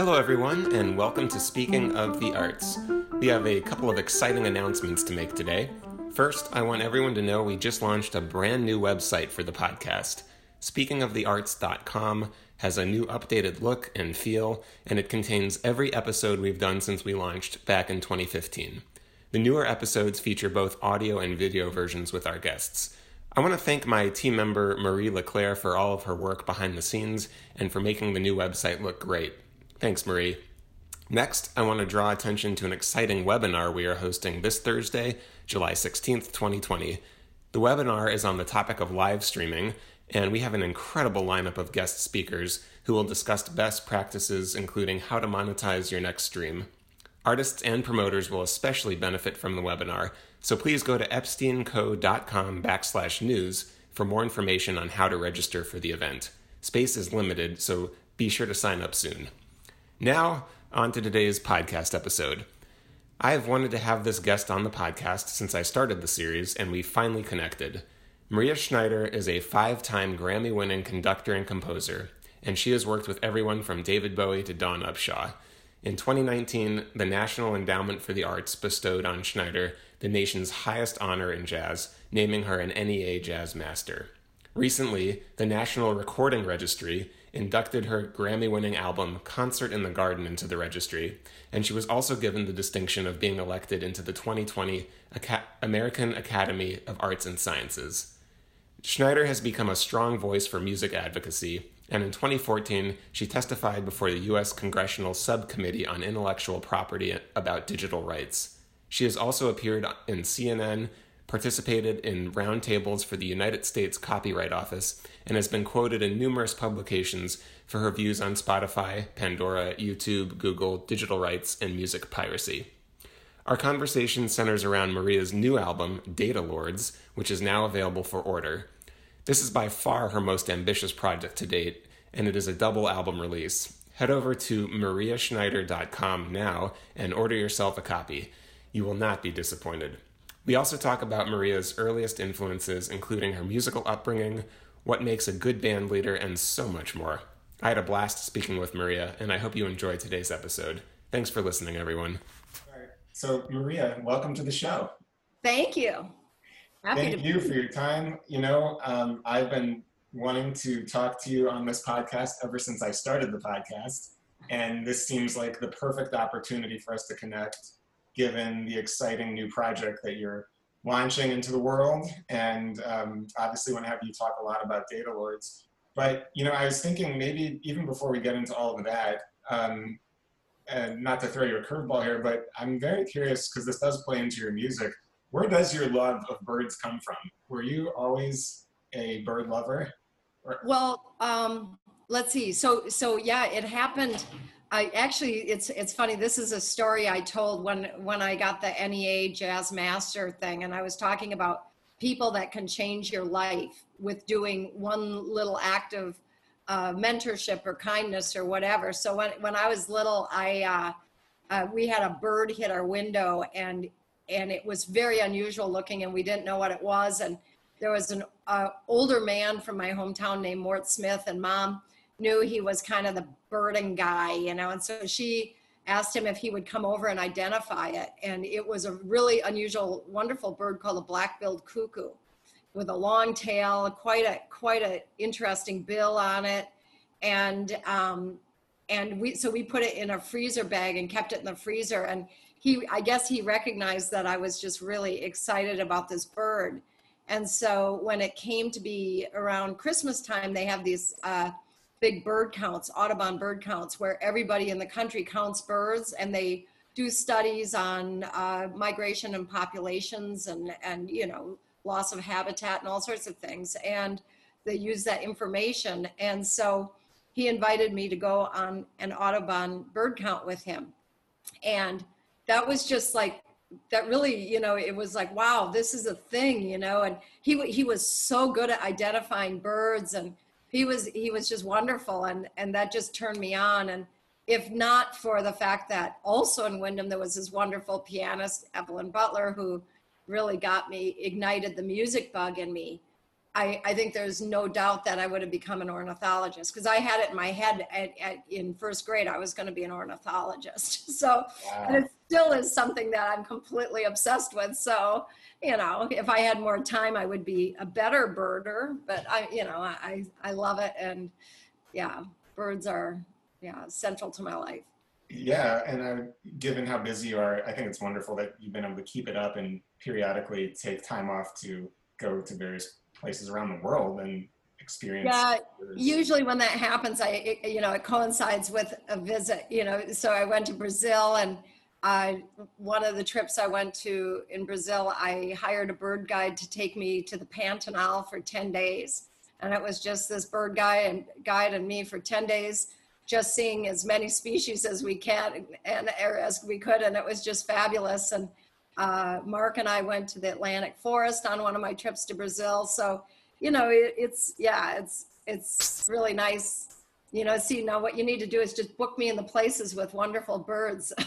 Hello, everyone, and welcome to Speaking of the Arts. We have a couple of exciting announcements to make today. First, I want everyone to know we just launched a brand new website for the podcast. SpeakingofTheArts.com has a new updated look and feel, and it contains every episode we've done since we launched back in 2015. The newer episodes feature both audio and video versions with our guests. I want to thank my team member Marie LeClaire for all of her work behind the scenes and for making the new website look great. Thanks, Marie. Next, I want to draw attention to an exciting webinar we are hosting this Thursday, July 16th, 2020. The webinar is on the topic of live streaming, and we have an incredible lineup of guest speakers who will discuss best practices, including how to monetize your next stream. Artists and promoters will especially benefit from the webinar, so please go to epsteinco.com backslash news for more information on how to register for the event. Space is limited, so be sure to sign up soon. Now, on to today's podcast episode. I have wanted to have this guest on the podcast since I started the series, and we finally connected. Maria Schneider is a five time Grammy winning conductor and composer, and she has worked with everyone from David Bowie to Dawn Upshaw. In 2019, the National Endowment for the Arts bestowed on Schneider the nation's highest honor in jazz, naming her an NEA Jazz Master. Recently, the National Recording Registry inducted her Grammy winning album Concert in the Garden into the registry, and she was also given the distinction of being elected into the 2020 Aca- American Academy of Arts and Sciences. Schneider has become a strong voice for music advocacy, and in 2014, she testified before the U.S. Congressional Subcommittee on Intellectual Property about digital rights. She has also appeared in CNN, participated in roundtables for the United States Copyright Office, and has been quoted in numerous publications for her views on Spotify, Pandora, YouTube, Google, digital rights, and music piracy. Our conversation centers around Maria's new album, Data Lords, which is now available for order. This is by far her most ambitious project to date, and it is a double album release. Head over to mariaschneider.com now and order yourself a copy. You will not be disappointed. We also talk about Maria's earliest influences, including her musical upbringing, what makes a good band leader, and so much more. I had a blast speaking with Maria, and I hope you enjoyed today's episode. Thanks for listening, everyone. All right. So, Maria, welcome to the show. Thank you. Happy Thank you for your time. You know, um, I've been wanting to talk to you on this podcast ever since I started the podcast, and this seems like the perfect opportunity for us to connect given the exciting new project that you're launching into the world. And um, obviously, want to have you talk a lot about data lords. But you know, I was thinking maybe even before we get into all of that, um, and not to throw you a curveball here, but I'm very curious because this does play into your music. Where does your love of birds come from? Were you always a bird lover? Or- well, um, let's see. So, so yeah, it happened. I actually, it's it's funny. This is a story I told when when I got the NEA Jazz Master thing, and I was talking about people that can change your life with doing one little act of uh, mentorship or kindness or whatever. So when when I was little, I uh, uh, we had a bird hit our window, and and it was very unusual looking, and we didn't know what it was, and there was an uh, older man from my hometown named Mort Smith, and mom knew he was kind of the birding guy, you know, and so she asked him if he would come over and identify it. And it was a really unusual, wonderful bird called a black-billed cuckoo with a long tail, quite a quite a interesting bill on it. And um, and we so we put it in a freezer bag and kept it in the freezer. And he I guess he recognized that I was just really excited about this bird. And so when it came to be around Christmas time, they have these uh, big bird counts, Audubon bird counts, where everybody in the country counts birds and they do studies on uh, migration and populations and, and, you know, loss of habitat and all sorts of things. And they use that information. And so he invited me to go on an Audubon bird count with him. And that was just like, that really, you know, it was like, wow, this is a thing, you know, and he, he was so good at identifying birds and he was he was just wonderful and and that just turned me on. And if not for the fact that also in Windom there was this wonderful pianist Evelyn Butler who really got me ignited the music bug in me I, I think there's no doubt that I would have become an ornithologist because I had it in my head at, at, in first grade I was going to be an ornithologist. So wow. and it still is something that I'm completely obsessed with. So you know, if I had more time, I would be a better birder. But I, you know, I I love it, and yeah, birds are yeah central to my life. Yeah, and I, given how busy you are, I think it's wonderful that you've been able to keep it up and periodically take time off to go to various places around the world and experience. Yeah, usually when that happens, I it, you know it coincides with a visit. You know, so I went to Brazil and. I, one of the trips I went to in Brazil, I hired a bird guide to take me to the Pantanal for 10 days. And it was just this bird guide and guide and me for 10 days just seeing as many species as we can and as we could, and it was just fabulous. And uh, Mark and I went to the Atlantic forest on one of my trips to Brazil. So, you know, it, it's yeah, it's it's really nice. You know, see now what you need to do is just book me in the places with wonderful birds.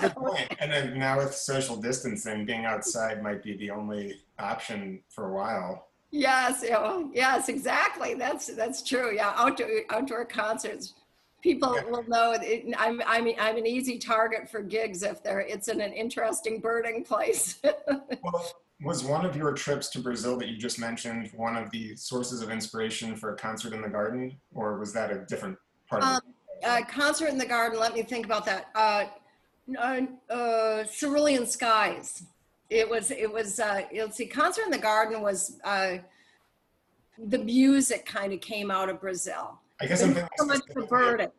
good point. And then now with social distancing, being outside might be the only option for a while. Yes, yeah, yes, exactly. That's that's true. Yeah, outdoor outdoor concerts. People yeah. will know it, I'm I'm I'm an easy target for gigs if they're it's in an interesting birding place. well, was one of your trips to Brazil that you just mentioned one of the sources of inspiration for a concert in the garden, or was that a different part um, of it? Uh, concert in the garden. Let me think about that. Uh, uh, uh Cerulean Skies it was it was uh let's see concert in the garden was uh the music kind of came out of brazil i guess i'm thinking so much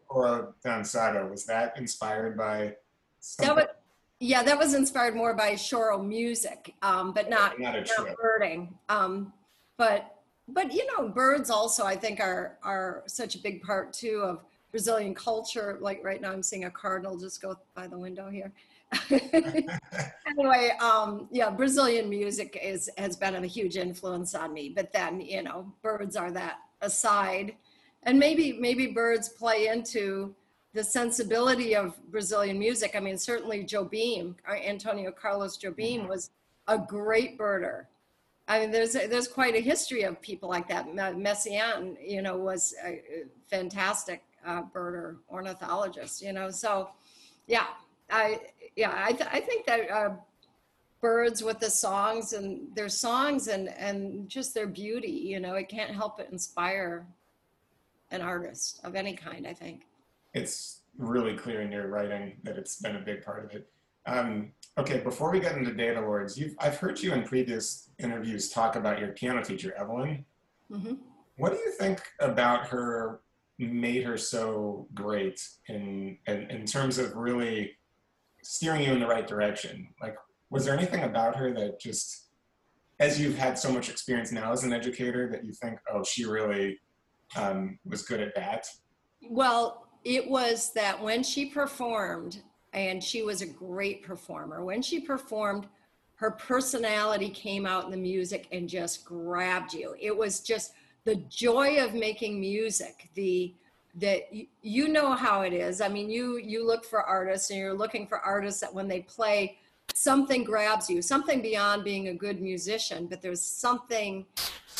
or dançado was that inspired by something? that was yeah that was inspired more by choro music um but not, not, not birding. Um but but you know birds also i think are are such a big part too of brazilian culture. Like right now i'm seeing a cardinal just go by the window here. Anyway, um, yeah, Brazilian music is has been a huge influence on me. But then, you know, birds are that aside, and maybe maybe birds play into the sensibility of Brazilian music. I mean, certainly Jobim, uh, Antonio Carlos Jobim, mm-hmm. was a great birder. I mean, there's there's quite a history of people like that. Messiaen, you know, was a fantastic uh, birder, ornithologist. You know, so yeah, I yeah, I, th- I think that uh, birds with the songs and their songs and and just their beauty, you know, it can't help but inspire an artist of any kind. I think it's really clear in your writing that it's been a big part of it. Um, okay, before we get into Data Lords, you've, I've heard you in previous interviews talk about your piano teacher, Evelyn. Mm-hmm. What do you think about her made her so great in, in, in terms of really steering you in the right direction? Like, was there anything about her that just, as you've had so much experience now as an educator, that you think, oh, she really um, was good at that? Well, it was that when she performed, and she was a great performer, when she performed, her personality came out in the music and just grabbed you. It was just the joy of making music, the that you know how it is i mean you you look for artists and you're looking for artists that when they play something grabs you something beyond being a good musician but there's something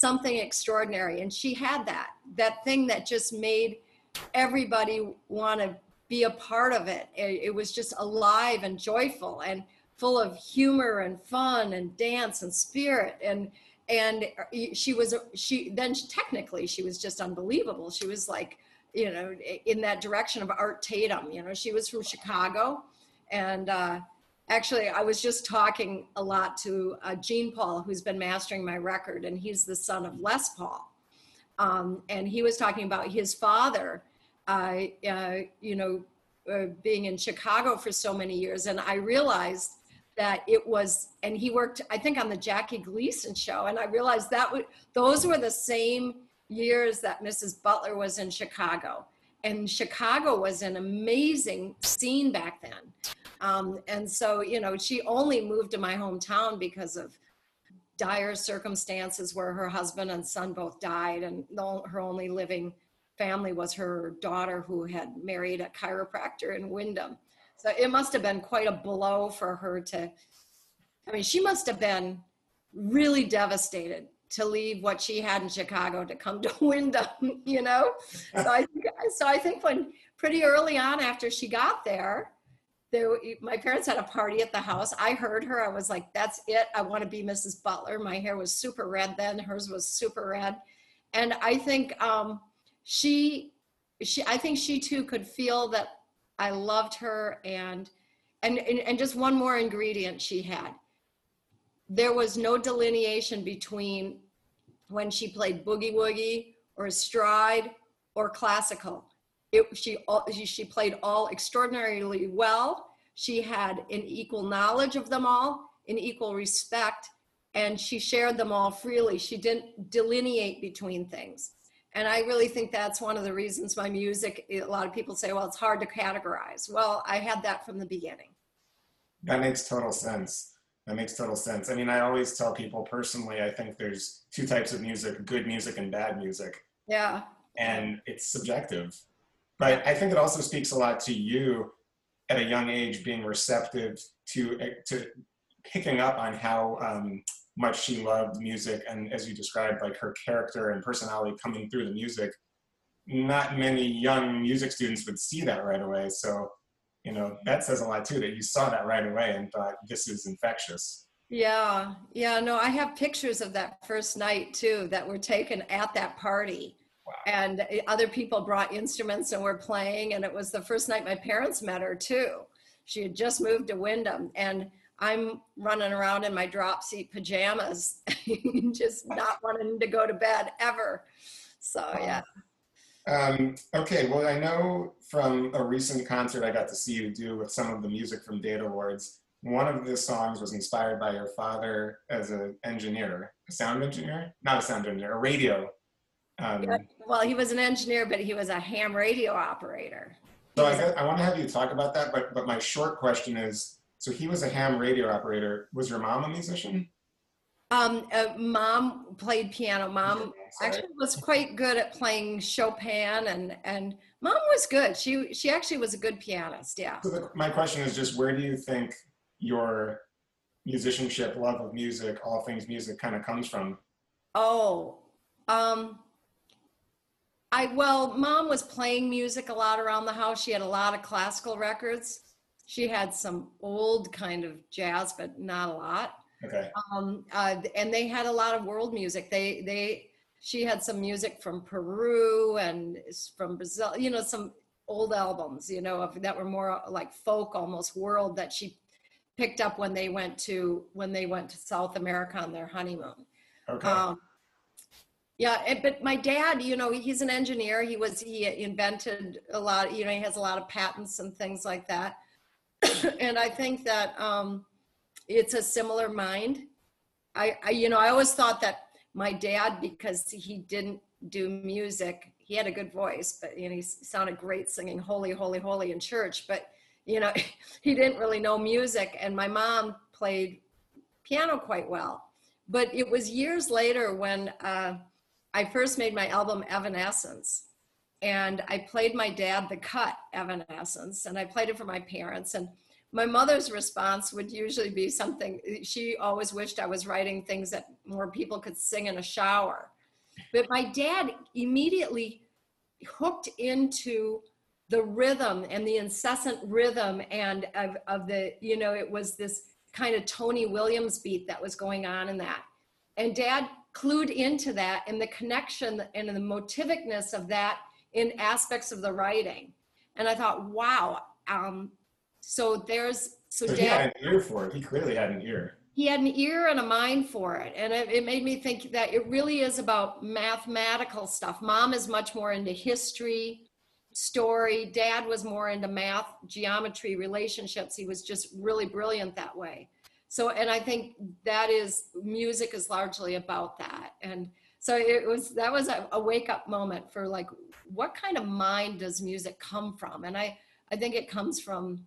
something extraordinary and she had that that thing that just made everybody want to be a part of it. it it was just alive and joyful and full of humor and fun and dance and spirit and and she was she then technically she was just unbelievable she was like you know, in that direction of Art Tatum. You know, she was from Chicago. And uh, actually, I was just talking a lot to uh, Gene Paul, who's been mastering my record, and he's the son of Les Paul. Um, and he was talking about his father, uh, uh you know, uh, being in Chicago for so many years. And I realized that it was, and he worked, I think, on the Jackie Gleason show. And I realized that w- those were the same years that Mrs. Butler was in Chicago. And Chicago was an amazing scene back then. Um, and so, you know, she only moved to my hometown because of dire circumstances where her husband and son both died, and her only living family was her daughter who had married a chiropractor in Windom. So it must have been quite a blow for her to, I mean, she must have been really devastated to leave what she had in Chicago to come to Windom, you know? So I think, so I think when pretty early on after she got there, there, my parents had a party at the house. I heard her. I was like, that's it. I want to be Mrs. Butler. My hair was super red then. Hers was super red. And I think um, she, she, I think she too could feel that I loved her and, and, and, and just one more ingredient she had. There was no delineation between when she played boogie woogie or stride or classical. It, she, she played all extraordinarily well. She had an equal knowledge of them all, an equal respect, and she shared them all freely. She didn't delineate between things. And I really think that's one of the reasons my music, a lot of people say, well, it's hard to categorize. Well, I had that from the beginning. That makes total sense. That makes total sense. I mean, I always tell people personally, I think there's two types of music good music and bad music. Yeah. And it's subjective. But I think it also speaks a lot to you at a young age being receptive to, to picking up on how um, much she loved music and as you described like her character and personality coming through the music not many young music students would see that right away so you know that says a lot too that you saw that right away and thought this is infectious yeah yeah no i have pictures of that first night too that were taken at that party wow. and other people brought instruments and were playing and it was the first night my parents met her too she had just moved to windom and I'm running around in my drop seat pajamas, just not wanting to go to bed ever. So yeah. Um, okay, well, I know from a recent concert I got to see you do with some of the music from Data Lords. One of the songs was inspired by your father as an engineer, a sound engineer, not a sound engineer, a radio. Um, yeah, well, he was an engineer, but he was a ham radio operator. So I, I want to have you talk about that, but but my short question is so he was a ham radio operator. Was your mom a musician? Um, uh, mom played piano. Mom actually was quite good at playing Chopin, and and mom was good. She she actually was a good pianist. Yeah. So the, my question is just where do you think your musicianship, love of music, all things music, kind of comes from? Oh, um, I well, mom was playing music a lot around the house. She had a lot of classical records she had some old kind of jazz, but not a lot. Okay. Um, uh, and they had a lot of world music. They they she had some music from Peru and from Brazil. You know, some old albums. You know, of, that were more like folk, almost world that she picked up when they went to when they went to South America on their honeymoon. Okay. Um, yeah, but my dad, you know, he's an engineer. He was he invented a lot. You know, he has a lot of patents and things like that. and I think that um, it's a similar mind. I, I, you know, I always thought that my dad, because he didn't do music, he had a good voice, but you know, he sounded great singing "Holy, Holy, Holy" in church. But you know, he didn't really know music, and my mom played piano quite well. But it was years later when uh, I first made my album Evanescence, and I played my dad the cut Evanescence, and I played it for my parents. And my mother's response would usually be something, she always wished I was writing things that more people could sing in a shower. But my dad immediately hooked into the rhythm and the incessant rhythm and of, of the, you know, it was this kind of Tony Williams beat that was going on in that. And dad clued into that and the connection and the motivicness of that in aspects of the writing. And I thought, wow. Um, so there's so, so he had an ear for it. He clearly had an ear. He had an ear and a mind for it, and it, it made me think that it really is about mathematical stuff. Mom is much more into history, story. Dad was more into math, geometry, relationships. He was just really brilliant that way. So, and I think that is music is largely about that. And so it was that was a, a wake up moment for like what kind of mind does music come from and i i think it comes from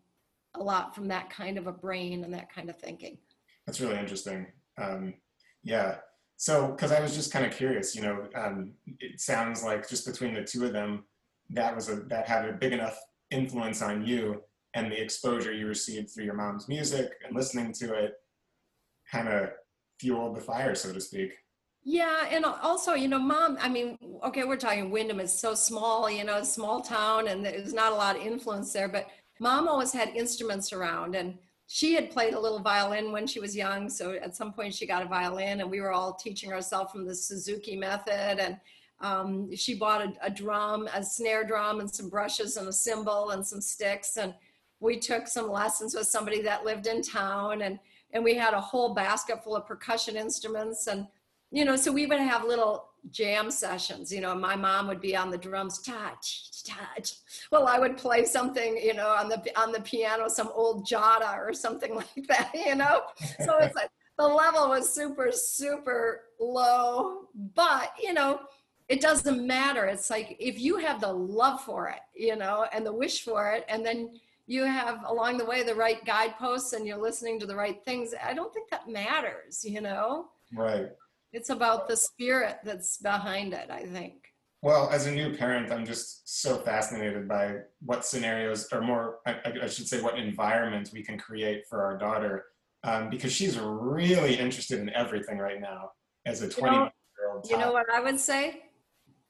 a lot from that kind of a brain and that kind of thinking. That's really interesting. Um, yeah. So because i was just kind of curious you know um, it sounds like just between the two of them that was a that had a big enough influence on you and the exposure you received through your mom's music and listening to it kind of fueled the fire so to speak. Yeah, and also, you know, mom, I mean, okay, we're talking Windom is so small, you know, small town and there's not a lot of influence there, but mom always had instruments around and she had played a little violin when she was young. So at some point she got a violin and we were all teaching ourselves from the Suzuki method. And um, she bought a, a drum, a snare drum and some brushes and a cymbal and some sticks. And we took some lessons with somebody that lived in town and, and we had a whole basket full of percussion instruments and you know, so we would have little jam sessions. You know, my mom would be on the drums, touch, touch. Well, I would play something, you know, on the on the piano, some old Jada or something like that. You know, so it's like the level was super super low, but you know, it doesn't matter. It's like if you have the love for it, you know, and the wish for it, and then you have along the way the right guideposts and you're listening to the right things. I don't think that matters, you know. Right it's about the spirit that's behind it, I think. Well, as a new parent, I'm just so fascinated by what scenarios, or more, I, I should say, what environment we can create for our daughter, um, because she's really interested in everything right now as a 20 year old. You know what I would say?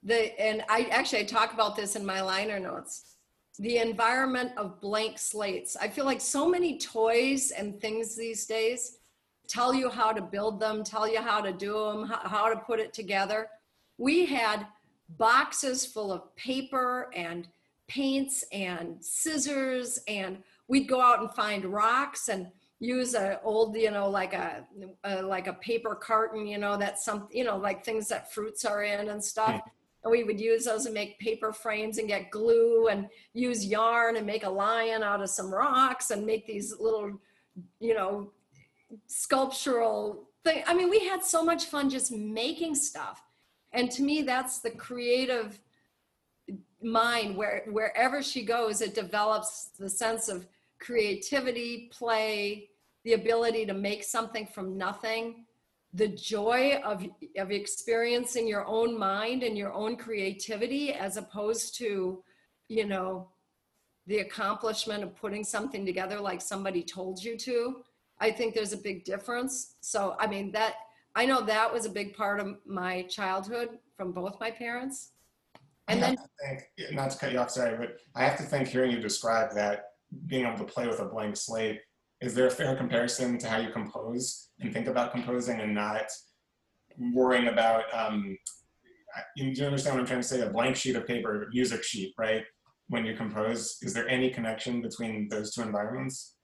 The and I actually I talk about this in my liner notes. The environment of blank slates. I feel like so many toys and things these days tell you how to build them, tell you how to do them, how, to put it together. We had boxes full of paper and paints and scissors and we'd go out and find rocks and use a old you know like a, a like a paper carton you know that's some you know like things that fruits are in and stuff mm. and we would use those and make paper frames and get glue and use yarn and make a lion out of some rocks and make these little you know sculptural thing. I mean, we had so much fun just making stuff. And to me, that's the creative mind where wherever she goes, it develops the sense of creativity, play, the ability to make something from nothing, the joy of, of experiencing your own mind and your own creativity as opposed to, you know, the accomplishment of putting something together like somebody told you to. I think there's a big difference. So, I mean, that I know that was a big part of my childhood from both my parents. And then, think, not to cut you off, sorry, but I have to think hearing you describe that being able to play with a blank slate. Is there a fair comparison to how you compose and think about composing and not worrying about? Um, do you understand what I'm trying to say? A blank sheet of paper, music sheet, right? When you compose, is there any connection between those two environments?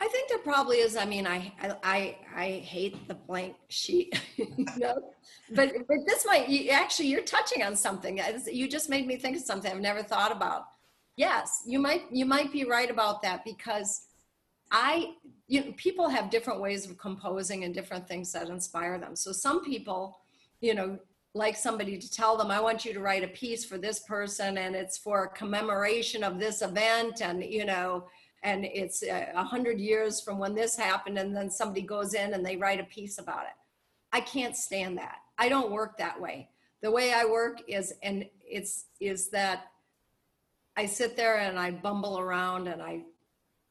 I think there probably is. I mean, I I I hate the blank sheet, you know? but but this might you, actually you're touching on something. You just made me think of something I've never thought about. Yes, you might you might be right about that because I you know, people have different ways of composing and different things that inspire them. So some people, you know, like somebody to tell them, I want you to write a piece for this person and it's for a commemoration of this event and you know and it's uh, a hundred years from when this happened and then somebody goes in and they write a piece about it. I can't stand that. I don't work that way. The way i work is and it's is that i sit there and i bumble around and i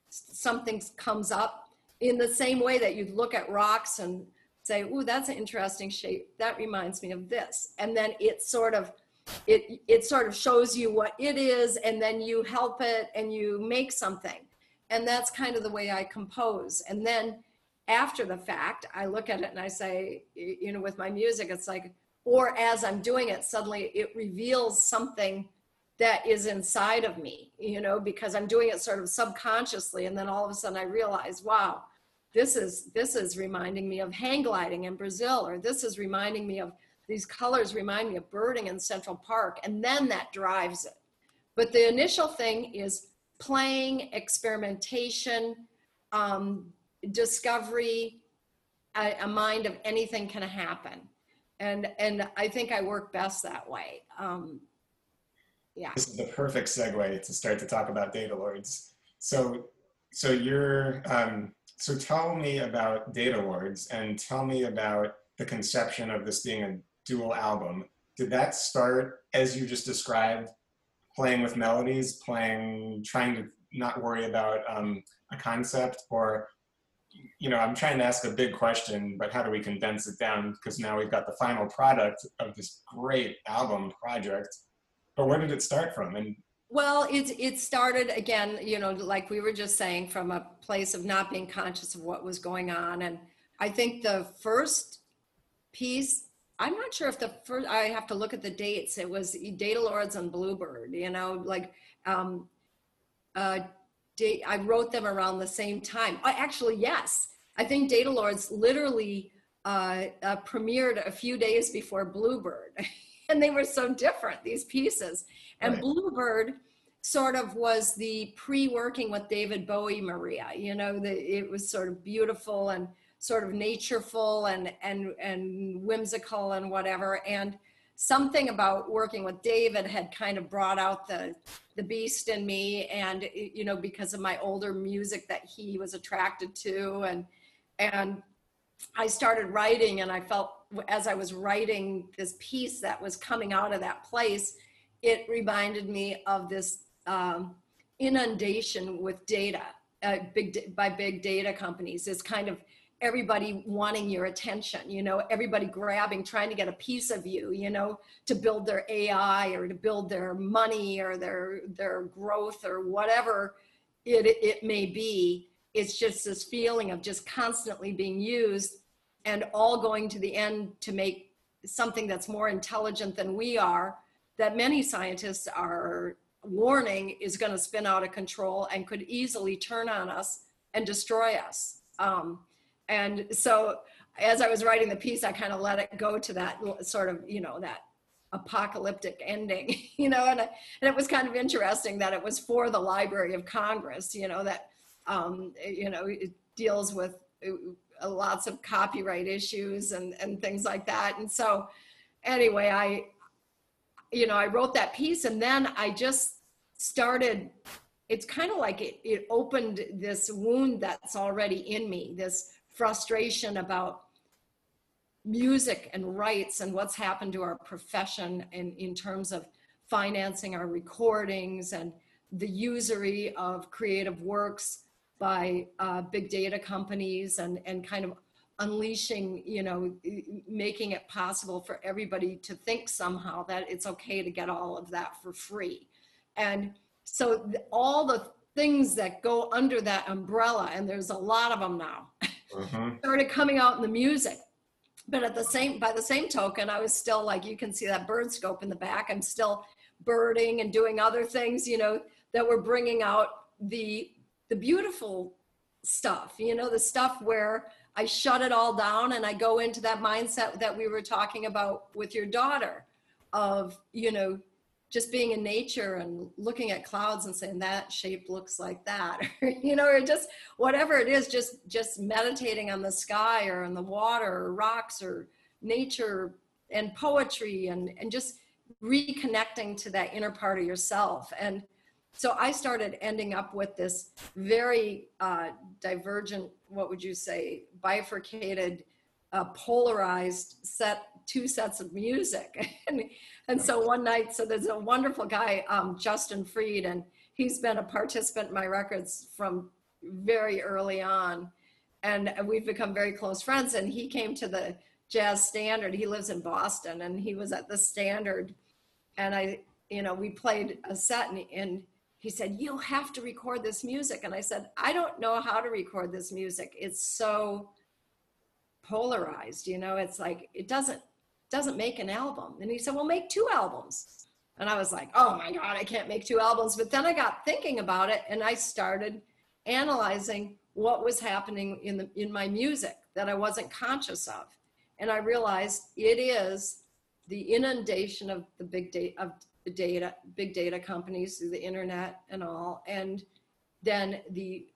something comes up in the same way that you look at rocks and say ooh that's an interesting shape. That reminds me of this. And then it sort of it it sort of shows you what it is and then you help it and you make something and that's kind of the way I compose. And then after the fact, I look at it and I say, you know, with my music, it's like, or as I'm doing it, suddenly it reveals something that is inside of me, you know, because I'm doing it sort of subconsciously. And then all of a sudden I realize, wow, this is this is reminding me of hang gliding in Brazil, or this is reminding me of these colors remind me of birding in Central Park. And then that drives it. But the initial thing is playing, experimentation, um, discovery, a, a, mind of anything can happen. And, and I think I work best that way. Um, yeah. This is the perfect segue to start to talk about data lords. So, so you're, um, so tell me about data lords and tell me about the conception of this being a dual album. Did that start as you just described playing with melodies, playing, trying to not worry about um, a concept, or you know, I'm trying to ask a big question, but how do we condense it down? Because now we've got the final product of this great album project. But where did it start from? And well, it it started again, you know, like we were just saying, from a place of not being conscious of what was going on, and I think the first piece. I'm not sure if the first. I have to look at the dates. It was Data Lords and Bluebird. You know, like um, uh, I wrote them around the same time. Uh, actually, yes. I think Data Lords literally uh, uh, premiered a few days before Bluebird. and they were so different, these pieces. And right. Bluebird sort of was the pre-working with David Bowie Maria. You know, the, it was sort of beautiful and sort of natureful and and and whimsical and whatever. And something about working with David had kind of brought out the the beast in me and you know because of my older music that he was attracted to and and I started writing and I felt as I was writing this piece that was coming out of that place it reminded me of this um, inundation with data uh, big by big data companies this kind of everybody wanting your attention you know everybody grabbing trying to get a piece of you you know to build their ai or to build their money or their their growth or whatever it it may be. It's just this feeling of just constantly being used and all going to the end to make something that's more intelligent than we are that many scientists are warning is going to spin out of control and could easily turn on us and destroy us. Um, and so as I was writing the piece, I kind of let it go to that sort of, you know, that apocalyptic ending, you know, and, and it was kind of interesting that it was for the Library of Congress, you know, that, um, you know, it deals with uh, lots of copyright issues and, and things like that. And so anyway, I, you know, I wrote that piece and then I just started, it's kind of like it, it opened this wound that's already in me, this frustration about music and rights and what's happened to our profession in, in terms of financing our recordings and the usury of creative works by uh, big data companies and, and kind of unleashing, you know, making it possible for everybody to think somehow that it's okay to get all of that for free. And so all the things that go under that umbrella, and there's a lot of them now, mm-hmm. started coming out in the music. But at the same, by the same token, I was still like, you can see that bird scope in the back. I'm still birding and doing other things, you know, that were bringing out the the beautiful stuff, you know, the stuff where I shut it all down and I go into that mindset that we were talking about with your daughter of, you know, just being in nature and looking at clouds and saying that shape looks like that you know or just whatever it is just just meditating on the sky or on the water or rocks or nature and poetry and and just reconnecting to that inner part of yourself. And so i started ending up with this very uh, divergent what would you say bifurcated uh, polarized set two sets of music and and so one night, so there's a wonderful guy, um, Justin Freed, and he's been a participant in my records from very early on. And we've become very close friends. And he came to the Jazz Standard. He lives in Boston, and he was at the Standard. And I, you know, we played a set, and, and he said, You have to record this music. And I said, I don't know how to record this music. It's so polarized, you know, it's like, it doesn't doesn't make an album. And he said, well, make two albums. And I was like, oh my God, I can't make two albums. But then I got thinking about it and I started analyzing what was happening in the in my music that I wasn't conscious of. And I realized it is the inundation of the big data of the data, big data companies through the internet and all, and then the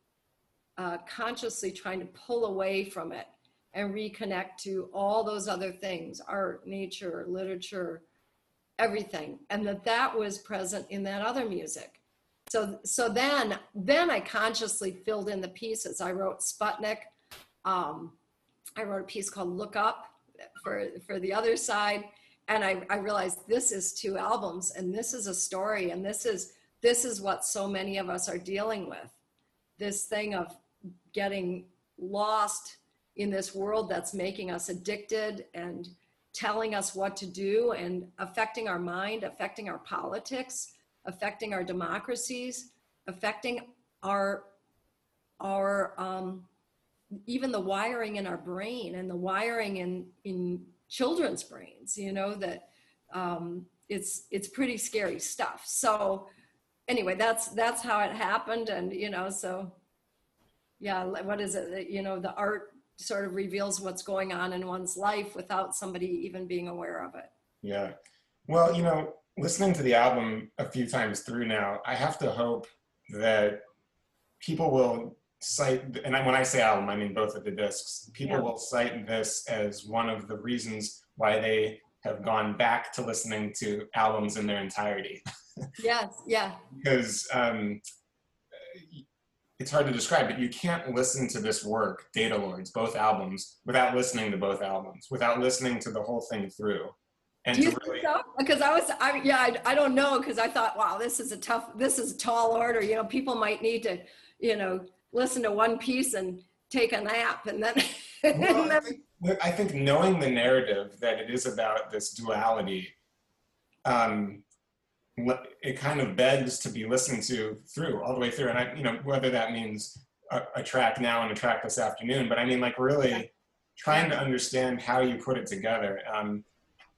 uh, consciously trying to pull away from it and reconnect to all those other things art nature literature everything. And that that was present in that other music. So so then then i consciously filled in the pieces. I wrote sputnik um, i wrote a piece called look up for for the other side. And I, I realized this is two albums and this is a story and this is this is what so many of us are dealing with. This thing of getting lost in this world that's making us addicted and telling us what to do and affecting our mind, affecting our politics, affecting our democracies, affecting our our um, even the wiring in our brain and the wiring in in children's brains. You know that um, it's it's pretty scary stuff. So anyway, that's that's how it happened, and you know, so yeah, what is it? You know, the art sort of reveals what's going on in one's life without somebody even being aware of it. Yeah. Well, you know, listening to the album a few times through now, I have to hope that people will cite, and when I say album, I mean both of the discs, people yeah. will cite this as one of the reasons why they have gone back to listening to albums in their entirety. yes, yeah. because um, it's hard to describe, but you can't listen to this work, Data Lords, both albums, without listening to both albums, without listening to the whole thing through. And Do you really, think so? Because I was, I, yeah, I, I don't know, because I thought, wow, this is a tough, this is a tall order. You know, people might need to, you know, listen to one piece and take a nap, and then. Well, and then I, think, I think knowing the narrative that it is about this duality um, it kind of begs to be listened to through all the way through. And I, you know, whether that means a, a track now and a track this afternoon, but I mean, like really trying to understand how you put it together. Um,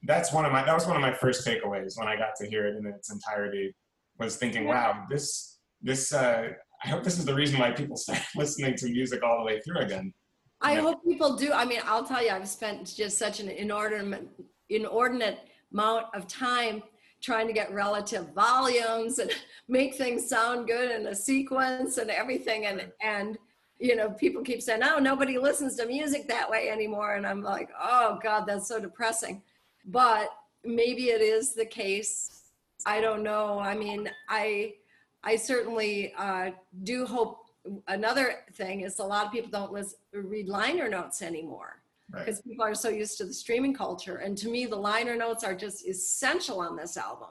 that's one of my, that was one of my first takeaways when I got to hear it in its entirety was thinking, wow, this, this, uh, I hope this is the reason why people start listening to music all the way through again. I hope people do. I mean, I'll tell you, I've spent just such an inordinate, inordinate amount of time trying to get relative volumes and make things sound good in a sequence and everything. And and you know people keep saying oh nobody listens to music that way anymore. And i'm like oh god that's so depressing. But maybe it is the case. I don't know. I mean i i certainly uh, do hope another thing is a lot of people don't listen, read liner notes anymore because right. people are so used to the streaming culture. And to me, the liner notes are just essential on this album.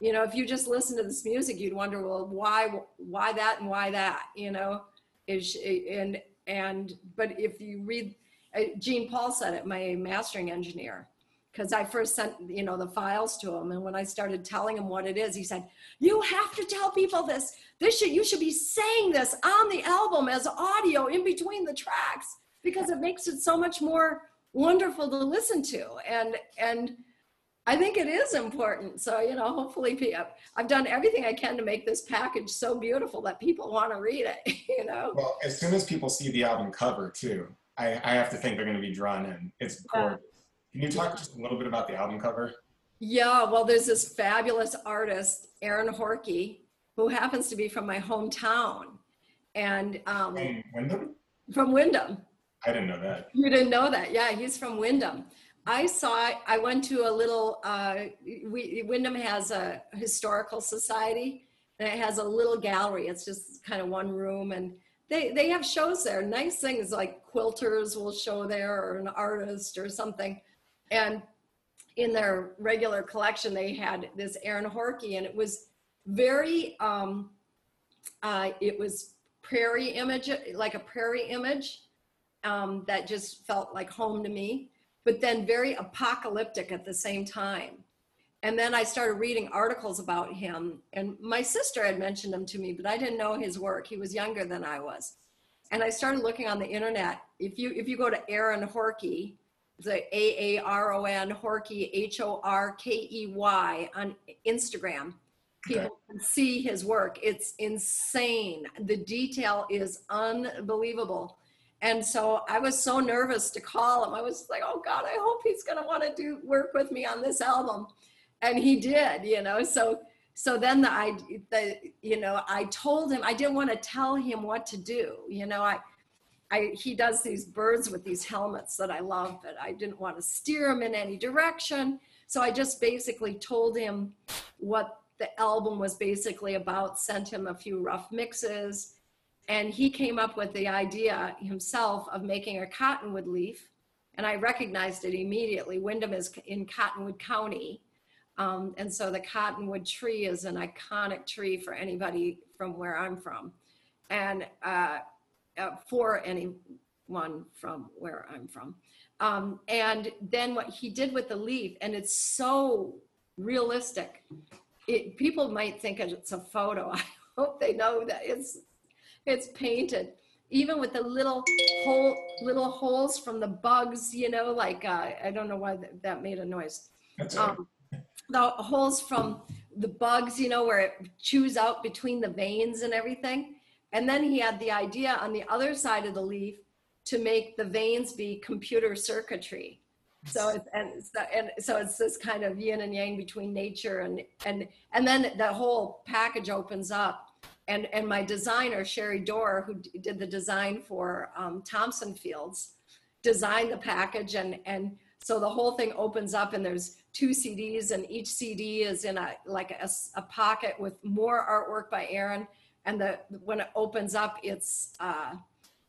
You know, if you just listen to this music, you'd wonder, well, why, why that and why that? You know, is and and but if you read, uh, Gene Paul said it, my mastering engineer, because I first sent you know the files to him, and when I started telling him what it is, he said, "You have to tell people this. This should you should be saying this on the album as audio in between the tracks." Because it makes it so much more wonderful to listen to and and I think it is important. So, you know, hopefully I've done everything I can to make this package so beautiful that people want to read it, you know? Well, as soon as people see the album cover too, I, I have to think they're going to be drawn in. It's gorgeous. Can you talk just a little bit about the album cover? Yeah, well, there's this fabulous artist, Aaron Horkey, who happens to be from my hometown. And um, from Windom? From Windom. I didn't know that. You didn't know that? Yeah, he's from Windom. I saw. I went to a little. Uh, we, Windom has a historical society, and it has a little gallery. It's just kind of one room, and they they have shows there. Nice things like quilters will show there, or an artist or something. And in their regular collection, they had this Aaron Horkey and it was very. Um, uh, it was prairie image, like a prairie image um, that just felt like home to me, but then very apocalyptic at the same time. And then I started reading articles about him, and my sister had mentioned him to me, but I didn't know his work. He was younger than I was. And I started looking on the internet. If you if you go to Aaron Horkey, the A A R O N Horkey H O R K E Y on Instagram, people can see his work. It's insane. The detail is unbelievable. And so I was so nervous to call him. I was like, oh God, I hope he's going to want to do work with me on this album. And he did, you know. So so then the I the you know, I told him I didn't want to tell him what to do. You know, I I he does these birds with these helmets that I love, but I didn't want to steer him in any direction. So I just basically told him what the album was basically about, sent him a few rough mixes and he came up with the idea himself of making a cottonwood leaf. And I recognized it immediately. Windom is in Cottonwood County. Um, and so the cottonwood tree is an iconic tree for anybody from where I'm from. And uh, uh, for anyone from where I'm from. Um, and then what he did with the leaf, and it's so realistic. It, people might think it's a photo. I hope they know that it's it's painted. Even with the little hole, little holes from the bugs, you know, like uh, I don't know why that, that made a noise. That's right. Um, the holes from the bugs, you know, where it chews out between the veins and everything. And then he had the idea on the other side of the leaf to make the veins be computer circuitry. So it's and so, and so it's this kind of yin and yang between nature and and and then the whole package opens up. And and my designer Sherry Dorr, who d- did the design for um, Thompson Fields, designed the package and and so the whole thing opens up and there's two CDs and each CD is in a like a, a pocket with more artwork by Aaron. And the when it opens up, it's uh,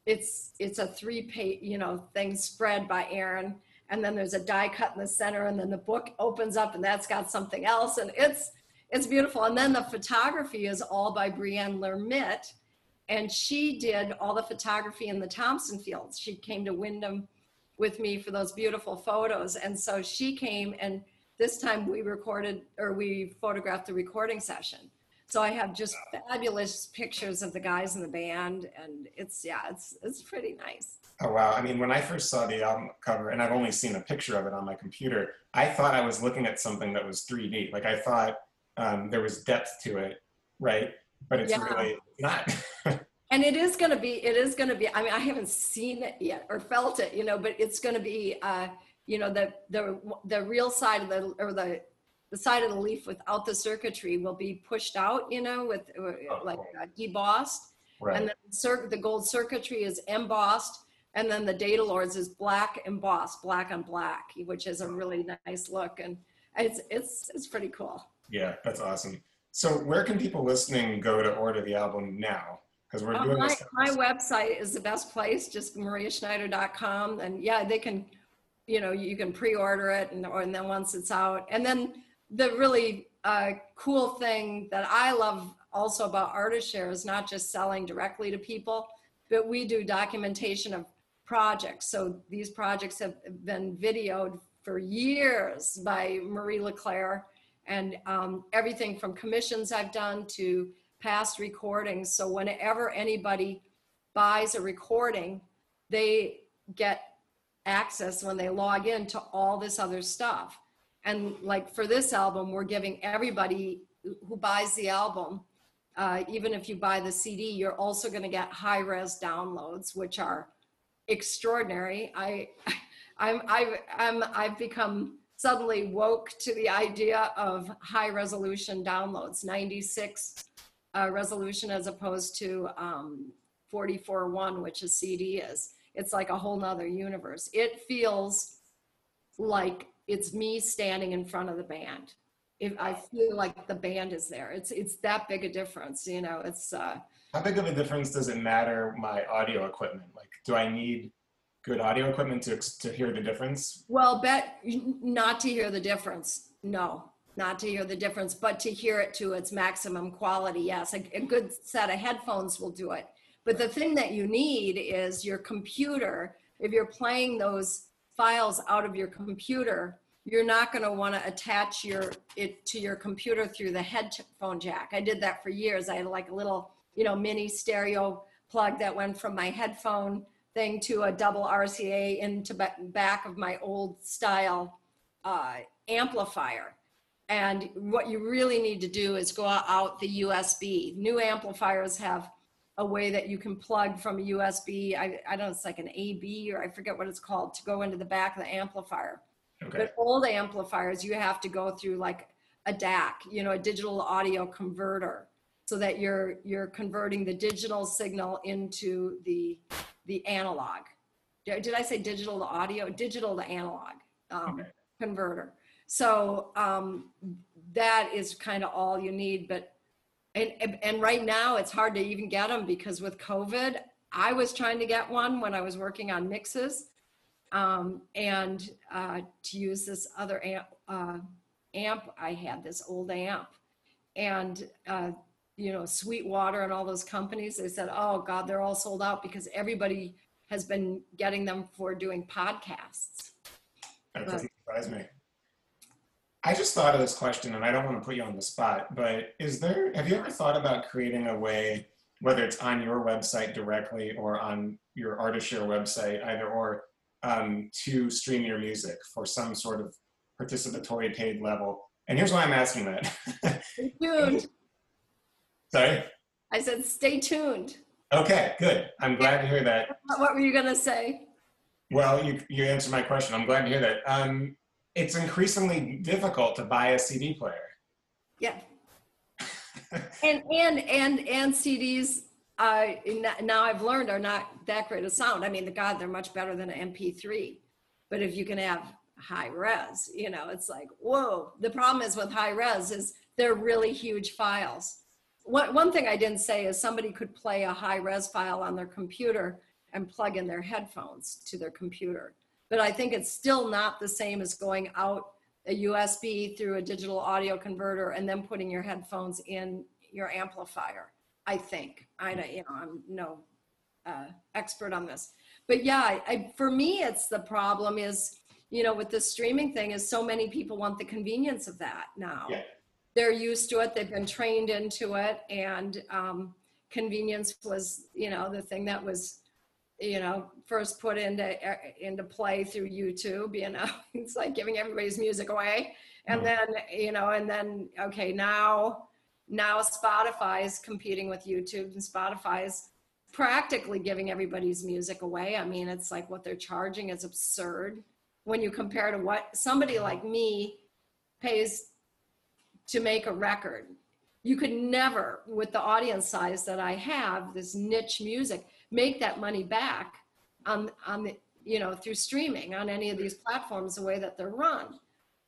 it's it's a three page you know thing spread by Aaron. And then there's a die cut in the center, and then the book opens up, and that's got something else, and it's it's beautiful. And then the photography is all by Briene Lermitte, and she did all the photography in the Thompson Fields. She came to Windom with me for those beautiful photos, and so she came and this time we recorded or we photographed the recording session. So I have just fabulous pictures of the guys in the band, and it's yeah, it's it's pretty nice. Oh wow! I mean, when I first saw the album cover, and I've only seen a picture of it on my computer, I thought I was looking at something that was 3D. Like I thought um, there was depth to it, right? But it's Yeah. really not. And it is going to be, it is going to be. I mean, I haven't seen it yet or felt it, you know, but it's going to be, uh, you know, the the the real side of the or the the side of the leaf without the circuitry will be pushed out, you know, with uh, Oh, like uh, debossed, right. and then cir- the gold circuitry is embossed, and then the data lords is black embossed, black on black, which is a really nice look, and it's it's it's pretty cool. Yeah, that's awesome. So where can people listening go to order the album now? Because we're Uh, doing my, this. my website is the best place, just mariaschneider.com. And yeah, they can, you know, you can pre-order it and, or, and then once it's out. And then the really uh, cool thing that I love also about Artist Share is not just selling directly to people, but we do documentation of projects. So these projects have been videoed for years by Marie Leclerc and um, everything from commissions I've done to past recordings. So whenever anybody buys a recording, they get access when they log in to all this other stuff. And like for this album, we're giving everybody who buys the album, uh, even if you buy the CD, you're also going to get high res downloads, which are extraordinary. I, I'm, I've, I'm, I've become suddenly woke to the idea of high resolution downloads, 96 uh, resolution as opposed to um, 44.1, which a CD is. It's like a whole nother universe. It feels like it's me standing in front of the band. If I feel like the band is there, it's it's that big a difference. You know, it's uh, How big of a difference does it matter my audio equipment? Like, do I need good audio equipment to to hear the difference? well, bet not to hear the difference. No, not to hear the difference, but to hear it to its maximum quality. Yes, a, a good set of headphones will do it. But the thing that you need is your computer. If you're playing those files out of your computer, you're not going to want to attach your it to your computer through the headphone jack. I did that for years. I had like a little, you know, mini stereo plug that went from my headphone thing to a double RCA into ba- back of my old style uh, amplifier. And what you really need to do is go out the USB. New amplifiers have a way that you can plug from a USB. I, I don't know, it's like an AB or I forget what it's called to go into the back of the amplifier. Okay. But old amplifiers, you have to go through like a DAC, you know, a digital audio converter, so that you're you're converting the digital signal into the the analog. Did I say digital to audio? Digital to analog um, Okay. converter. So um, that is kind of all you need. But and and- and right now it's hard to even get them because with COVID, I was trying to get one when I was working on mixes um, and uh, to use this other amp, uh, amp I had, this old amp, and uh, you know, Sweetwater and all those companies, they said, "Oh God, they're all sold out because everybody has been getting them for doing podcasts. That doesn't surprise me. I just thought of this question, and I don't want to put you on the spot, but is there, have you ever thought about creating a way, whether it's on your website directly or on your ArtistShare website, either or, um, to stream your music for some sort of participatory paid level? And here's why I'm asking that. Tuned. Sorry? I said, stay tuned. Okay, good. I'm glad to hear that. What were you going to say? Well, you, you answered my question. I'm glad to hear that. Um, it's increasingly difficult to buy a CD player. Yeah. and and and and CDs uh, now I've learned are not that great of sound. I mean, the God, they're much better than an MP3. But if you can have high res, you know, it's like whoa. The problem is with high res is they're really huge files. One one thing I didn't say is somebody could play a high res file on their computer and plug in their headphones to their computer but I think it's still not the same as going out a USB through a digital audio converter and then putting your headphones in your amplifier. I think I you know I'm no uh, expert on this, but yeah, I, I, for me it's the problem is you know with the streaming thing is so many people want the convenience of that now. Yeah. They're used to it. They've been trained into it, and um, convenience was you know the thing that was you know first put into into play through youtube you know it's like giving everybody's music away and mm-hmm. then you know and then okay now now spotify is competing with youtube and spotify is practically giving everybody's music away i mean it's like what they're charging is absurd when you compare to what somebody like me pays to make a record. You could never with the audience size that i have this niche music make that money back on on the you know through streaming on any of these platforms the way that they're run.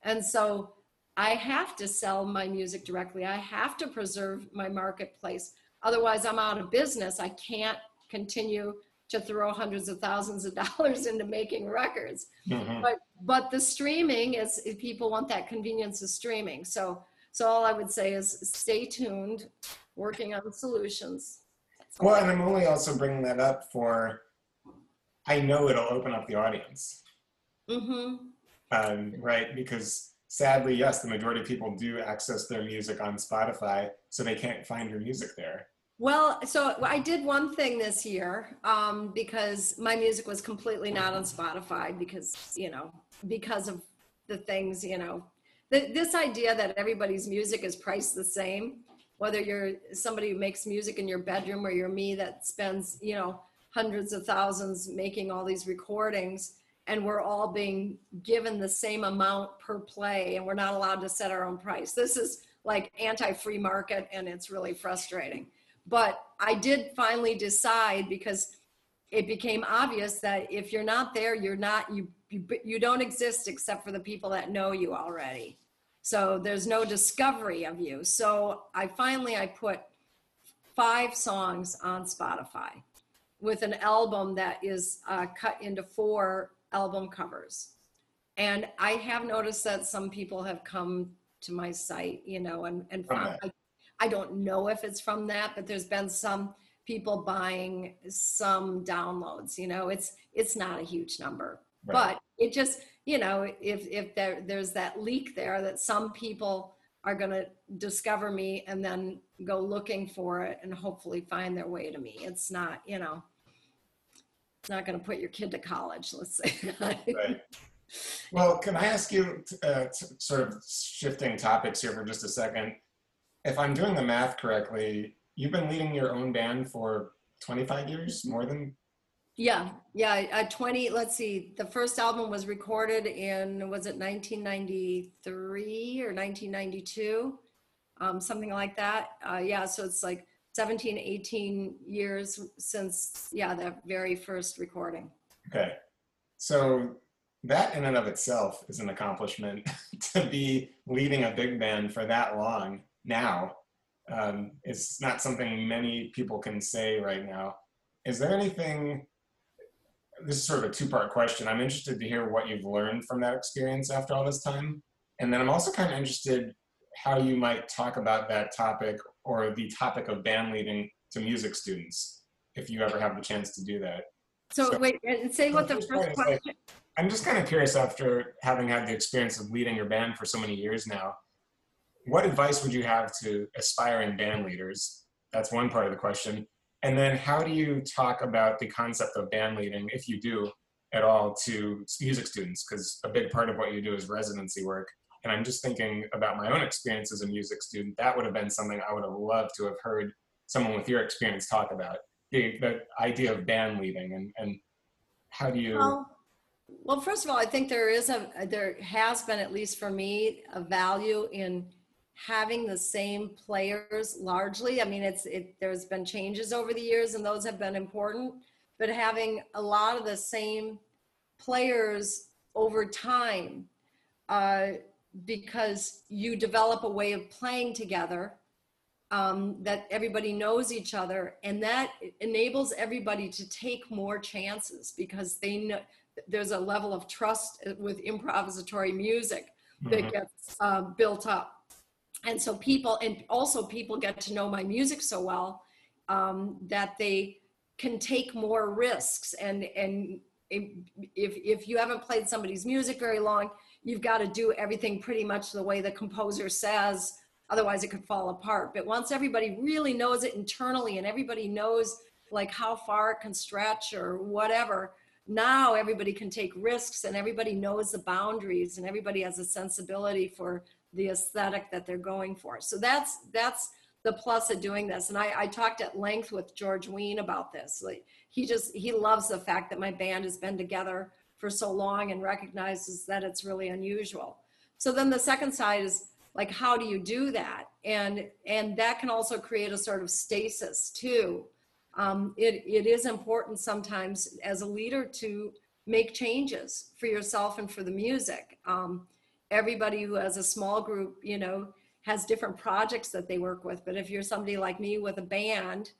And so i have to sell my music directly. I have to preserve my marketplace. Otherwise i'm out of business. I can't continue to throw hundreds of thousands of dollars into making records. Mm-hmm. but but the streaming is if people want that convenience of streaming. So so all i would say is stay tuned working on solutions well, and I'm only also bringing that up for, I know it'll open up the audience. Mm-hmm. Um, right, because sadly, yes, the majority of people do access their music on Spotify, so they can't find your music there. Well, so I did one thing this year um, because my music was completely not on Spotify because, you know, because of the things, you know, this idea that everybody's music is priced the same whether you're somebody who makes music in your bedroom or you're me that spends you know hundreds of thousands making all these recordings and we're all being given the same amount per play and we're not allowed to set our own price. This is like anti-free market and it's really frustrating. But i did finally decide because it became obvious that if you're not there you're not you you, you don't exist except for the people that know you already so there's no discovery of you. So I finally I put five songs on Spotify with an album that is uh, cut into four album covers. And I have noticed that some people have come to my site, you know, and, and found, I, I don't know if it's from that, but there's been some people buying some downloads, you know, it's, it's not a huge number, right. but it just, you know, if if there there's that leak there that some people are going to discover me and then go looking for it and hopefully find their way to me. It's not, you know, it's not going to put your kid to college, let's say. right. Well, can I ask you, uh, sort of shifting topics here for just a second? If I'm doing the math correctly, you've been leading your own band for 25 years, more than yeah, yeah. 20, let's see, the first album was recorded in, was it 1993 or 1992? Um, something like that. Uh, yeah, so it's like 17, 18 years since, yeah, the very first recording. Okay. So that in and of itself is an accomplishment to be leading a big band for that long now. Um, it's not something many people can say right now. Is there anything this is sort of a two part question. I'm interested to hear what you've learned from that experience after all this time. And then I'm also kind of interested how you might talk about that topic or the topic of band leading to music students, if you ever have the chance to do that. So, So- wait, and say what the first part like, question. I'm just kind of curious after having had the experience of leading your band for so many years now, what advice would you have to aspiring band leaders? That's one part of the question. And then how do you talk about the concept of band leading, if you do at all, to music students? Because a big part of what you do is residency work. And I'm just thinking about my own experience as a music student. That would have been something I would have loved to have heard someone with your experience talk about. The, the idea of band leading and, and how do you Well, well, first of all, I think there is a, there has been, at least for me, a value in having the same players largely. I mean, it's, it, there's been changes over the years and those have been important, but having a lot of the same players over time, uh, because you develop a way of playing together um, that everybody knows each other and that enables everybody to take more chances because they know there's a level of trust with improvisatory music that Mhm. gets uh, built up and so people and also people get to know my music so well um, that they can take more risks. And and if if you haven't played somebody's music very long you've got to do everything pretty much the way the composer says. Otherwise it could fall apart. But once everybody really knows it internally and everybody knows like how far it can stretch or whatever now everybody can take risks and everybody knows the boundaries and everybody has a sensibility for the aesthetic that they're going for. So that's that's the plus of doing this. And i, I talked at length with George Wein about this. Like he just he loves the fact that my band has been together for so long and recognizes that it's really unusual. So then the second side is like how do you do that? And and that can also create a sort of stasis too. Um, it, it is important sometimes as a leader to make changes for yourself and for the music. Um, everybody who has a small group you know has different projects that they work with. But if you're somebody like me with a band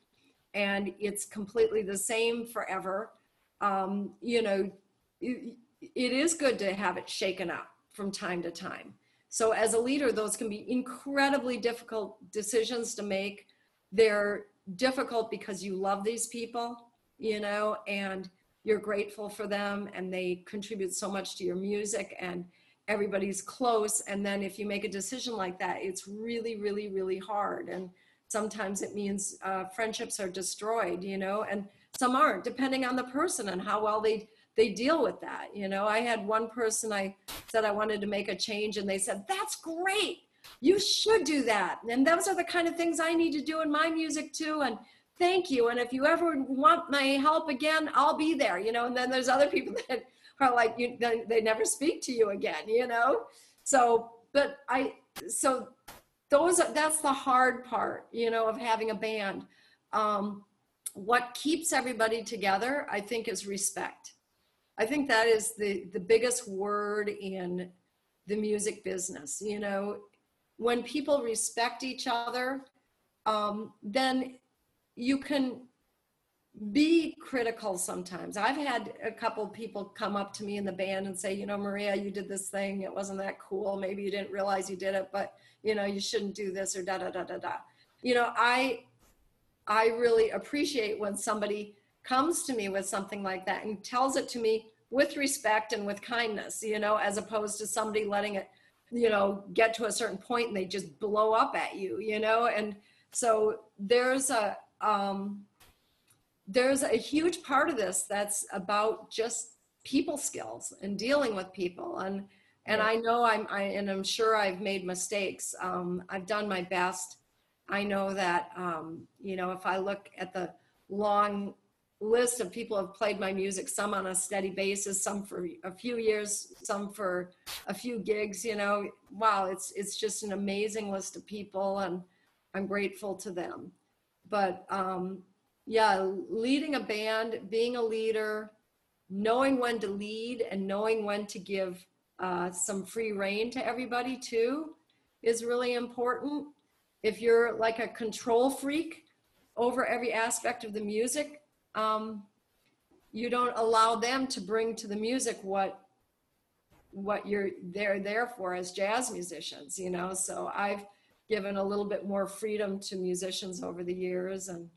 and it's completely the same forever um, you know it, it is good to have it shaken up from time to time. So as a leader those can be incredibly difficult decisions to make. They're difficult because you love these people you know and you're grateful for them and they contribute so much to your music and everybody's close and then if you make a decision like that it's really really really hard. And sometimes it means uh, friendships are destroyed you know and some aren't depending on the person and how well they they deal with that you know. I had one person i said i wanted to make a change and they said that's great! You should do that! And those are the kind of things i need to do in my music too and thank you and if you ever want my help again i'll be there you know. And then there's other people that are like you they, they never speak to you again you know? So but i so those are that's the hard part you know of having a band. Um, what keeps everybody together i think is respect. I think that is the the biggest word in the music business you know? When people respect each other um, then you can be critical sometimes. I've had a couple people come up to me in the band and say you know maria you did this thing. It wasn't that cool. Maybe you didn't realize you did it but you know you shouldn't do this or da da da da da. You know i i really appreciate when somebody comes to me with something like that and tells it to me with respect and with kindness you know as opposed to somebody letting it you know get to a certain point and they just blow up at you you know? And so there's a um there's a huge part of this that's about just people skills and dealing with people. And and Yeah. i know i'm I, and i'm sure i've made mistakes. Um, i've done my best. I know that um, you know if i look at the long list of people who have played my music some on a steady basis some for a few years some for a few gigs you know wow it's it's just an amazing list of people and i'm grateful to them. But um yeah leading a band being a leader knowing when to lead and knowing when to give uh, some free reign to everybody too is really important. If you're like a control freak over every aspect of the music um, you don't allow them to bring to the music what what you're they're there for as jazz musicians you know? So i've given a little bit more freedom to musicians over the years and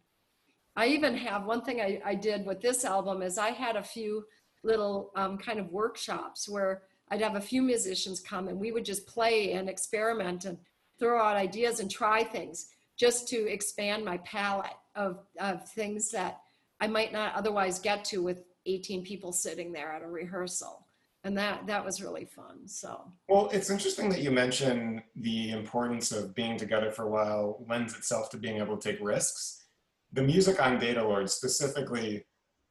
I even have one thing I, I did with this album is I had a few little um, kind of workshops where I'd have a few musicians come and we would just play and experiment and throw out ideas and try things just to expand my palette of, of things that I might not otherwise get to with 18 people sitting there at a rehearsal. And that, that was really fun. So, well, it's interesting that you mention the importance of being together for a while lends itself to being able to take risks. The music on Data Lord, specifically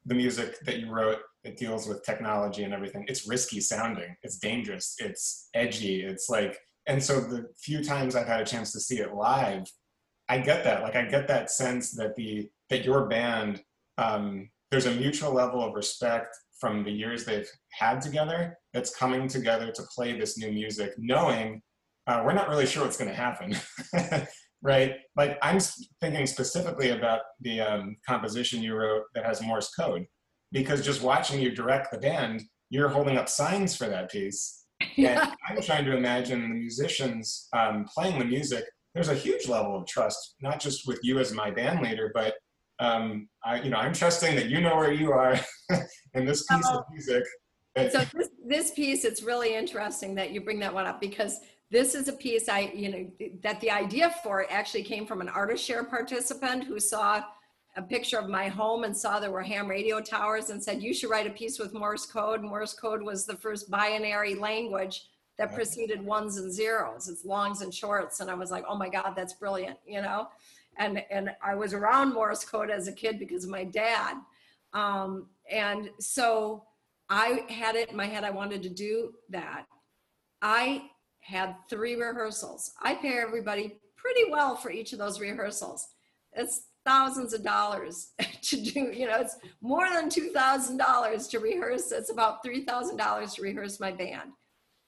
the music that you wrote that deals with technology and everything, it's risky sounding, it's dangerous, it's edgy, it's like, and so the few times I've had a chance to see it live, I get that. Like I get that sense that the that your band um, there's a mutual level of respect from the years they've had together that's coming together to play this new music, knowing uh, we're not really sure what's going to happen, right? Like I'm thinking specifically about the um, composition you wrote that has Morse code, because just watching you direct the band, you're holding up signs for that piece. Yeah. And I'm trying to imagine the musicians um, playing the music. There's a huge level of trust, not just with you as my band leader, but um, I, you know, I'm trusting that you know where you are in this piece of music. so this, this piece, it's really interesting that you bring that one up because this is a piece I, you know, that the idea for it actually came from an artist share participant who saw a picture of my home and saw there were ham radio towers and said, you should write a piece with Morse code. Morse code was the first binary language that preceded ones and zeros. It's longs and shorts. And I was like, oh my God, that's brilliant, you know? and and I was around Morse code as a kid because of my dad, um, and so I had it in my head. I wanted to do that. I had three rehearsals. I pay everybody pretty well for each of those rehearsals. It's thousands of dollars to do. You know, it's more than two thousand dollars to rehearse. It's about three thousand dollars to rehearse my band,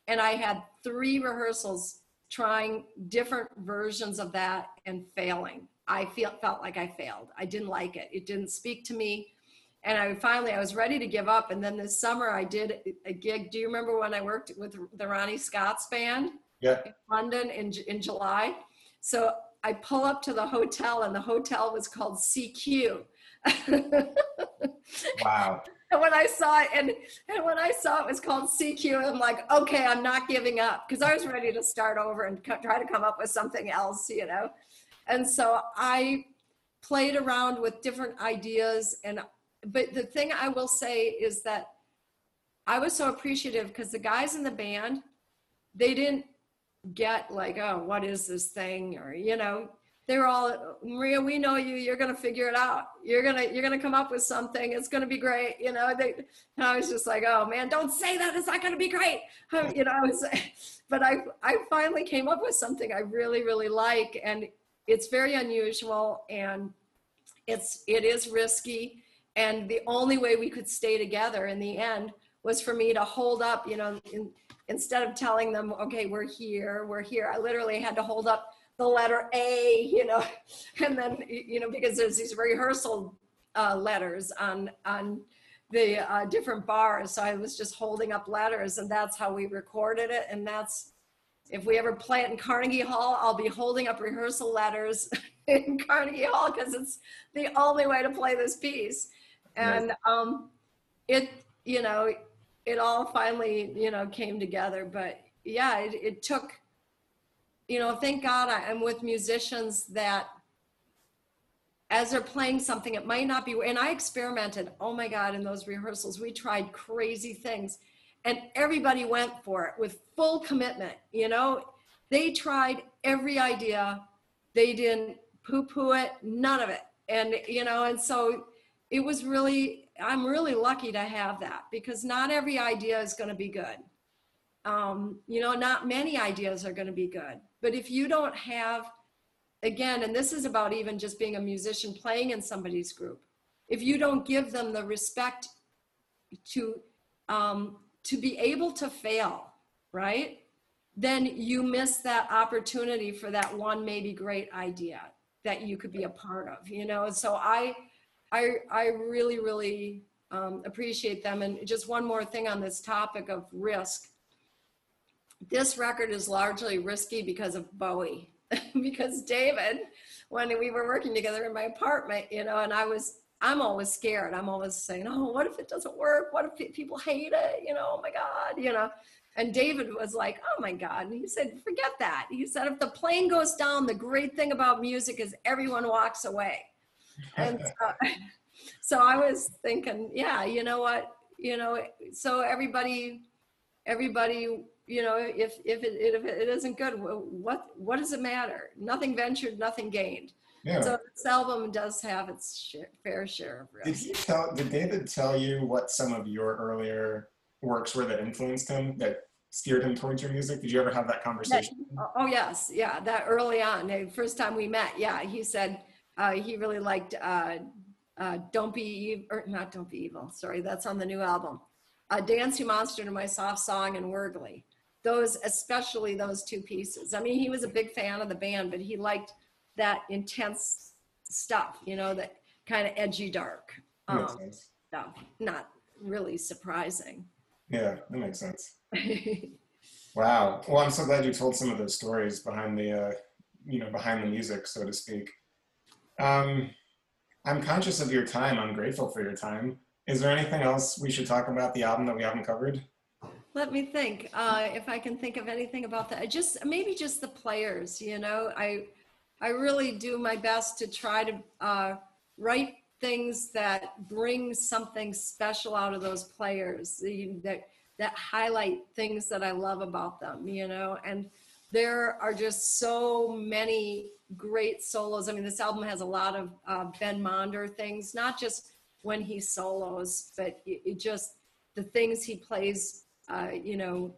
and I had three rehearsals trying different versions of that and failing I feel, felt like I failed. I didn't like it. It didn't speak to me. And I finally, I was ready to give up. And then this summer I did a gig. Do you remember when I worked with the Ronnie Scott's band? Yeah. In London in, in July. So I pull up to the hotel and the hotel was called CQ. wow. And when I saw it, and, and when I saw it was called CQ, I'm like, okay, I'm not giving up because I was ready to start over and co- try to come up with something else, you know. And so I played around with different ideas. And, but the thing I will say is that I was so appreciative because the guys in the band, they didn't get like, oh, what is this thing? Or, you know, they were all maria we know you. You're going to figure it out. You're going to you're going to come up with something. It's going to be great. You know they and i was just like oh man don't say that. It's not going to be great. You know i was but i i finally came up with something i really really like and it's very unusual and it's it is risky and the only way we could stay together in the end was for me to hold up you know in, instead of telling them okay we're here we're here i literally had to hold up the letter a you know and then you know because there's these rehearsal uh, letters on on the uh, different bars so i was just holding up letters and that's how we recorded it and that's if we ever play it in Carnegie Hall, I'll be holding up rehearsal letters in Carnegie Hall because it's the only way to play this piece. And um, it, you know, it all finally, you know, came together. But yeah, it, it took, you know, thank God I, am with musicians that as they're playing something, it might not be, and I experimented, oh my God, in those rehearsals, we tried crazy things and everybody went for it with full commitment you know? They tried every idea. They didn't poo-poo it none of it. And you know and so it was really i'm really lucky to have that because not every idea is going to be good um, you know not many ideas are going to be good but if you don't have again and this is about even just being a musician playing in somebody's group if you don't give them the respect to um, to be able to fail, right? Then you miss that opportunity for that one maybe great idea that you could be a part of, you know? So I, I, I really, really um, appreciate them. And just one more thing on this topic of risk. This record is largely risky because of Bowie. because David, when we were working together in my apartment, you know, and I was, I'm always scared. I'm always saying, oh, what if it doesn't work? What if people hate it? You know, oh my God, you know. And David was like, oh my God. And he said, forget that. He said, if the plane goes down, the great thing about music is everyone walks away. And so, so I was thinking, yeah, you know what? You know, so everybody, everybody you know if if it, if it isn't good what what does it matter nothing ventured nothing gained yeah. so this album does have its share, fair share of risk. did he tell did david tell you what some of your earlier works were that influenced him that steered him towards your music did you ever have that conversation that, oh yes yeah that early on the first time we met yeah he said uh, he really liked uh, uh, don't be or not don't be evil sorry that's on the new album uh, dance you monster to my soft song and Wyrgly those, especially those two pieces. I mean, he was a big fan of the band, but he liked that intense stuff, you know, that kind of edgy, dark um, stuff. Not really surprising. Yeah, that makes sense. wow. Well, I'm so glad you told some of those stories behind the, uh, you know, behind the music, so to speak. Um, I'm conscious of your time. I'm grateful for your time. Is there anything else we should talk about the album that we haven't covered? Let me think. Uh, if I can think of anything about that, just maybe just the players. You know, I I really do my best to try to uh, write things that bring something special out of those players that that highlight things that I love about them. You know, and there are just so many great solos. I mean, this album has a lot of uh, Ben Monder things, not just when he solos, but it, it just the things he plays uh, you know,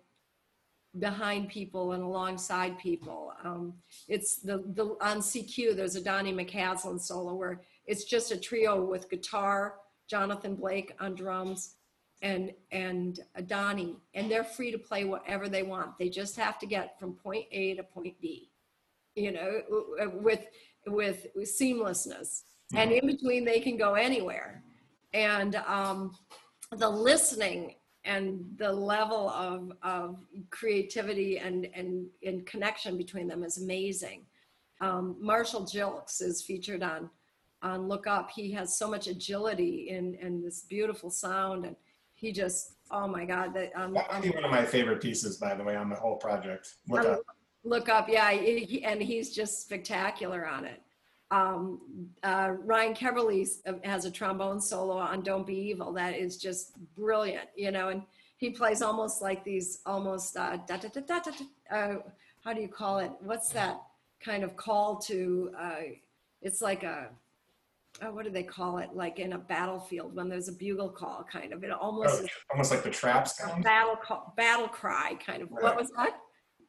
behind people and alongside people. Um, it's the, the on CQ. There's a Donny McCaslin solo where it's just a trio with guitar, Jonathan Blake on drums, and and Donny, and they're free to play whatever they want. They just have to get from point A to point B, you know, with with, with seamlessness. Mm-hmm. And in between, they can go anywhere. And um, the listening and the level of, of creativity and, and, and connection between them is amazing. Um, Marshall Gilkes is featured on, on Look Up. He has so much agility and, and this beautiful sound. And he just, oh my God. That, um, that might be one of my favorite pieces, by the way, on the whole project. Look Up. Look Up, yeah. He, and he's just spectacular on it. Um, uh, Ryan Keberle has a trombone solo on Don't Be Evil that is just brilliant, you know, and he plays almost like these almost, uh, da, da, da, da uh, how do you call it? What's that kind of call to, uh, it's like a, oh, what do they call it? Like in a battlefield when there's a bugle call, kind of. It almost oh, almost like the trap sound. Battle call, battle cry, kind of. Right. What was that?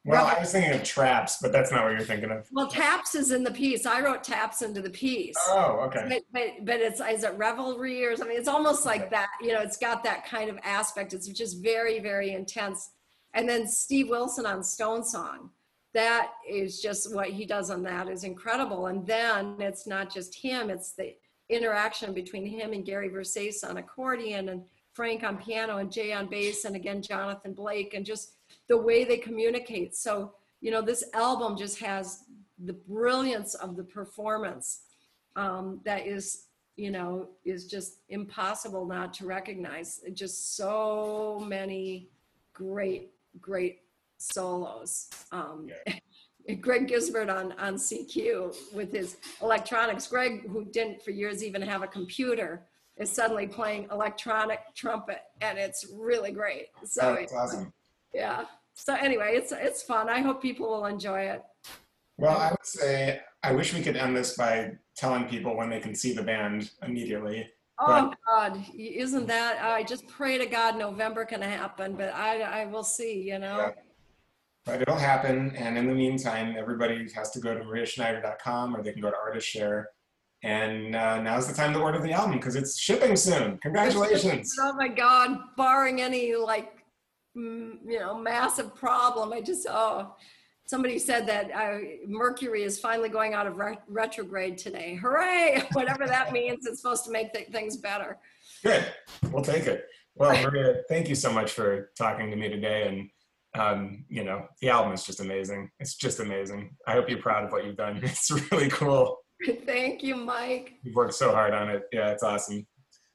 Well, I was thinking of traps, but that's not what you're thinking of. Well, taps is in the piece. I wrote taps into the piece. Oh, okay. But, but, but it's is it revelry or something? It's almost like that. You know, it's got that kind of aspect. It's just very very intense. And then Steve Wilson on Stone Song, that is just what he does on that is incredible. And then it's not just him; it's the interaction between him and Gary Versace on accordion and Frank on piano and Jay on bass and again Jonathan Blake and just the way they communicate. So, you know, this album just has the brilliance of the performance um, that is, you know, is just impossible not to recognize. Just so many great, great solos. Um, yeah. Greg Gisbert on, on CQ with his electronics. Greg, who didn't for years even have a computer, is suddenly playing electronic trumpet, and it's really great. So That's awesome. Yeah so anyway, it's it's fun. I hope people will enjoy it. Well, I would say I wish we could end this by telling people when they can see the band immediately. Oh God, isn't that? I just pray to God November can happen, but I I will see. You know. Yeah. But it'll happen, and in the meantime, everybody has to go to mariaschneider.com or they can go to Artist Share. And uh, now's the time to order the album because it's shipping soon. Congratulations! oh my God! Barring any like Mm, you know massive problem. I just oh somebody said that uh, mercury is finally going out of retrograde today. Hooray! Whatever that means it's supposed to make th- things better. Good. We'll take it. Well maria thank you so much for talking to me today and um, you know the album is just amazing. It's just amazing. I hope you're proud of what you've done. It's really cool. Thank you mike. You've worked so hard on it. Yeah it's awesome.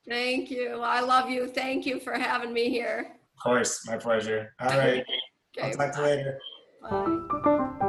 Thank you. I love you. Thank you for having me here. Of course, my pleasure. All right. okay. I'll talk to you later. Bye.